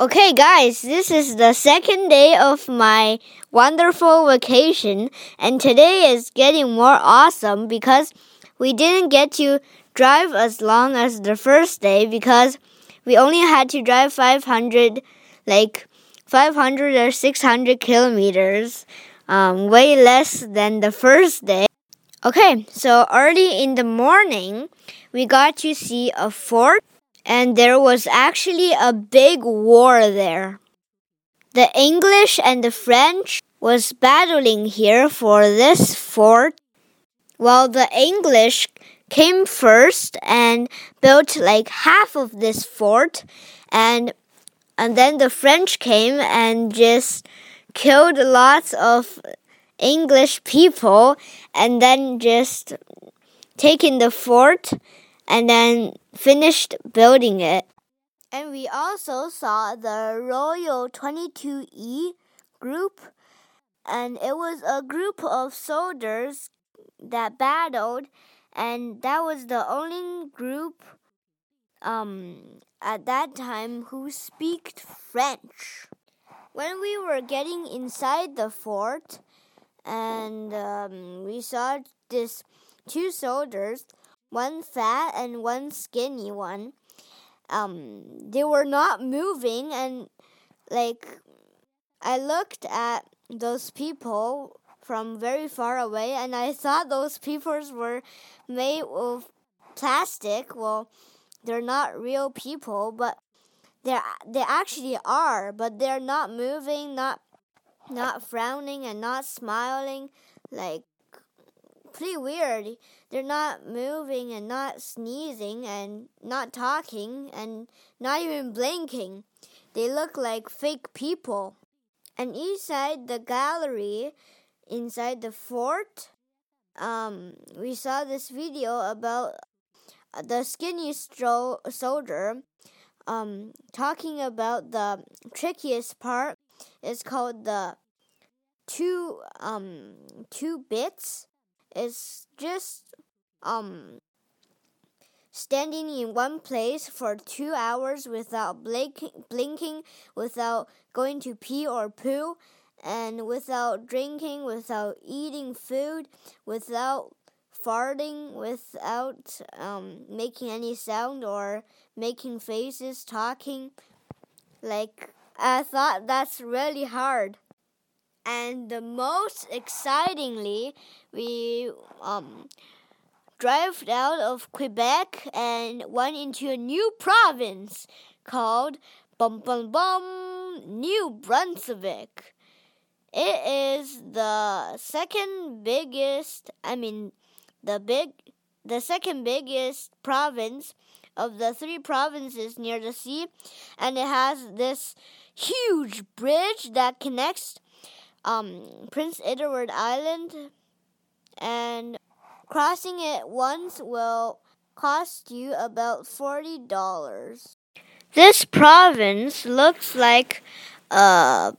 Okay, guys, this is the second day of my wonderful vacation, and today is getting more awesome because we didn't get to drive as long as the first day because we only had to drive 500, like 500 or 600 kilometers, um, way less than the first day. Okay, so early in the morning, we got to see a fort and there was actually a big war there. The English and the French was battling here for this fort, while the English came first and built like half of this fort and and then the French came and just killed lots of English people and then just taking the fort and then finished building it. And we also saw the Royal 22E group, and it was a group of soldiers that battled, and that was the only group um, at that time who speak French. When we were getting inside the fort, and um, we saw this two soldiers one fat and one skinny one. Um, they were not moving, and like I looked at those people from very far away, and I thought those people were made of plastic. Well, they're not real people, but they they actually are, but they're not moving, not not frowning, and not smiling like pretty weird. They're not moving and not sneezing and not talking and not even blinking. They look like fake people. And inside the gallery, inside the fort, um, we saw this video about the skinny stro- soldier um, talking about the trickiest part. It's called the two um, two bits is just um standing in one place for two hours without blinking, blinking, without going to pee or poo, and without drinking, without eating food, without farting, without um, making any sound or making faces, talking. Like, I thought that's really hard and the most excitingly, we um, drove out of Quebec and went into a new province called Bum Bum Bum New Brunswick. It is the second biggest, I mean, the big, the second biggest province of the three provinces near the sea, and it has this huge bridge that connects um, Prince Edward Island, and crossing it once will cost you about forty dollars. This province looks like a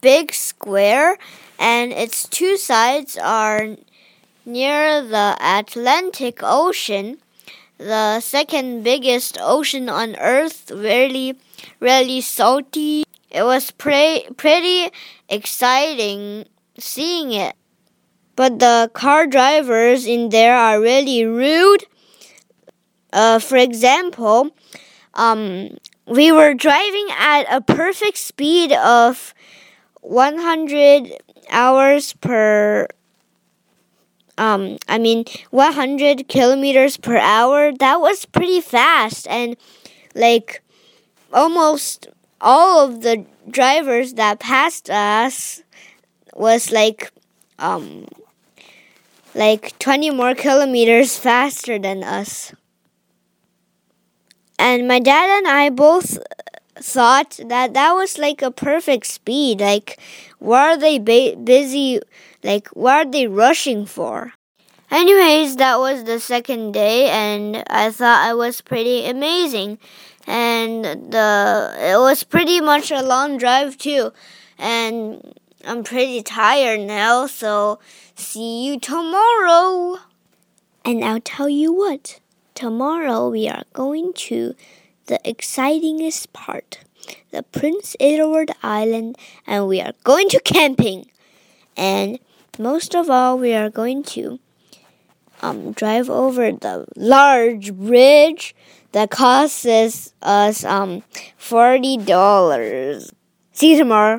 big square, and its two sides are near the Atlantic Ocean, the second biggest ocean on Earth, really, really salty it was pre- pretty exciting seeing it. But the car drivers in there are really rude. Uh, for example, um, we were driving at a perfect speed of 100 hours per um, I mean 100 kilometers per hour. That was pretty fast and like almost all of the drivers that passed us was like um like 20 more kilometers faster than us. And my dad and I both thought that that was like a perfect speed. Like, what are they ba- busy? Like, what are they rushing for? Anyways, that was the second day, and I thought I was pretty amazing and the it was pretty much a long drive too. And I'm pretty tired now so see you tomorrow. And I'll tell you what. Tomorrow we are going to the excitingest part the Prince Edward Island and we are going to camping. And most of all, we are going to um, drive over the large bridge that costs us um, $40. See you tomorrow.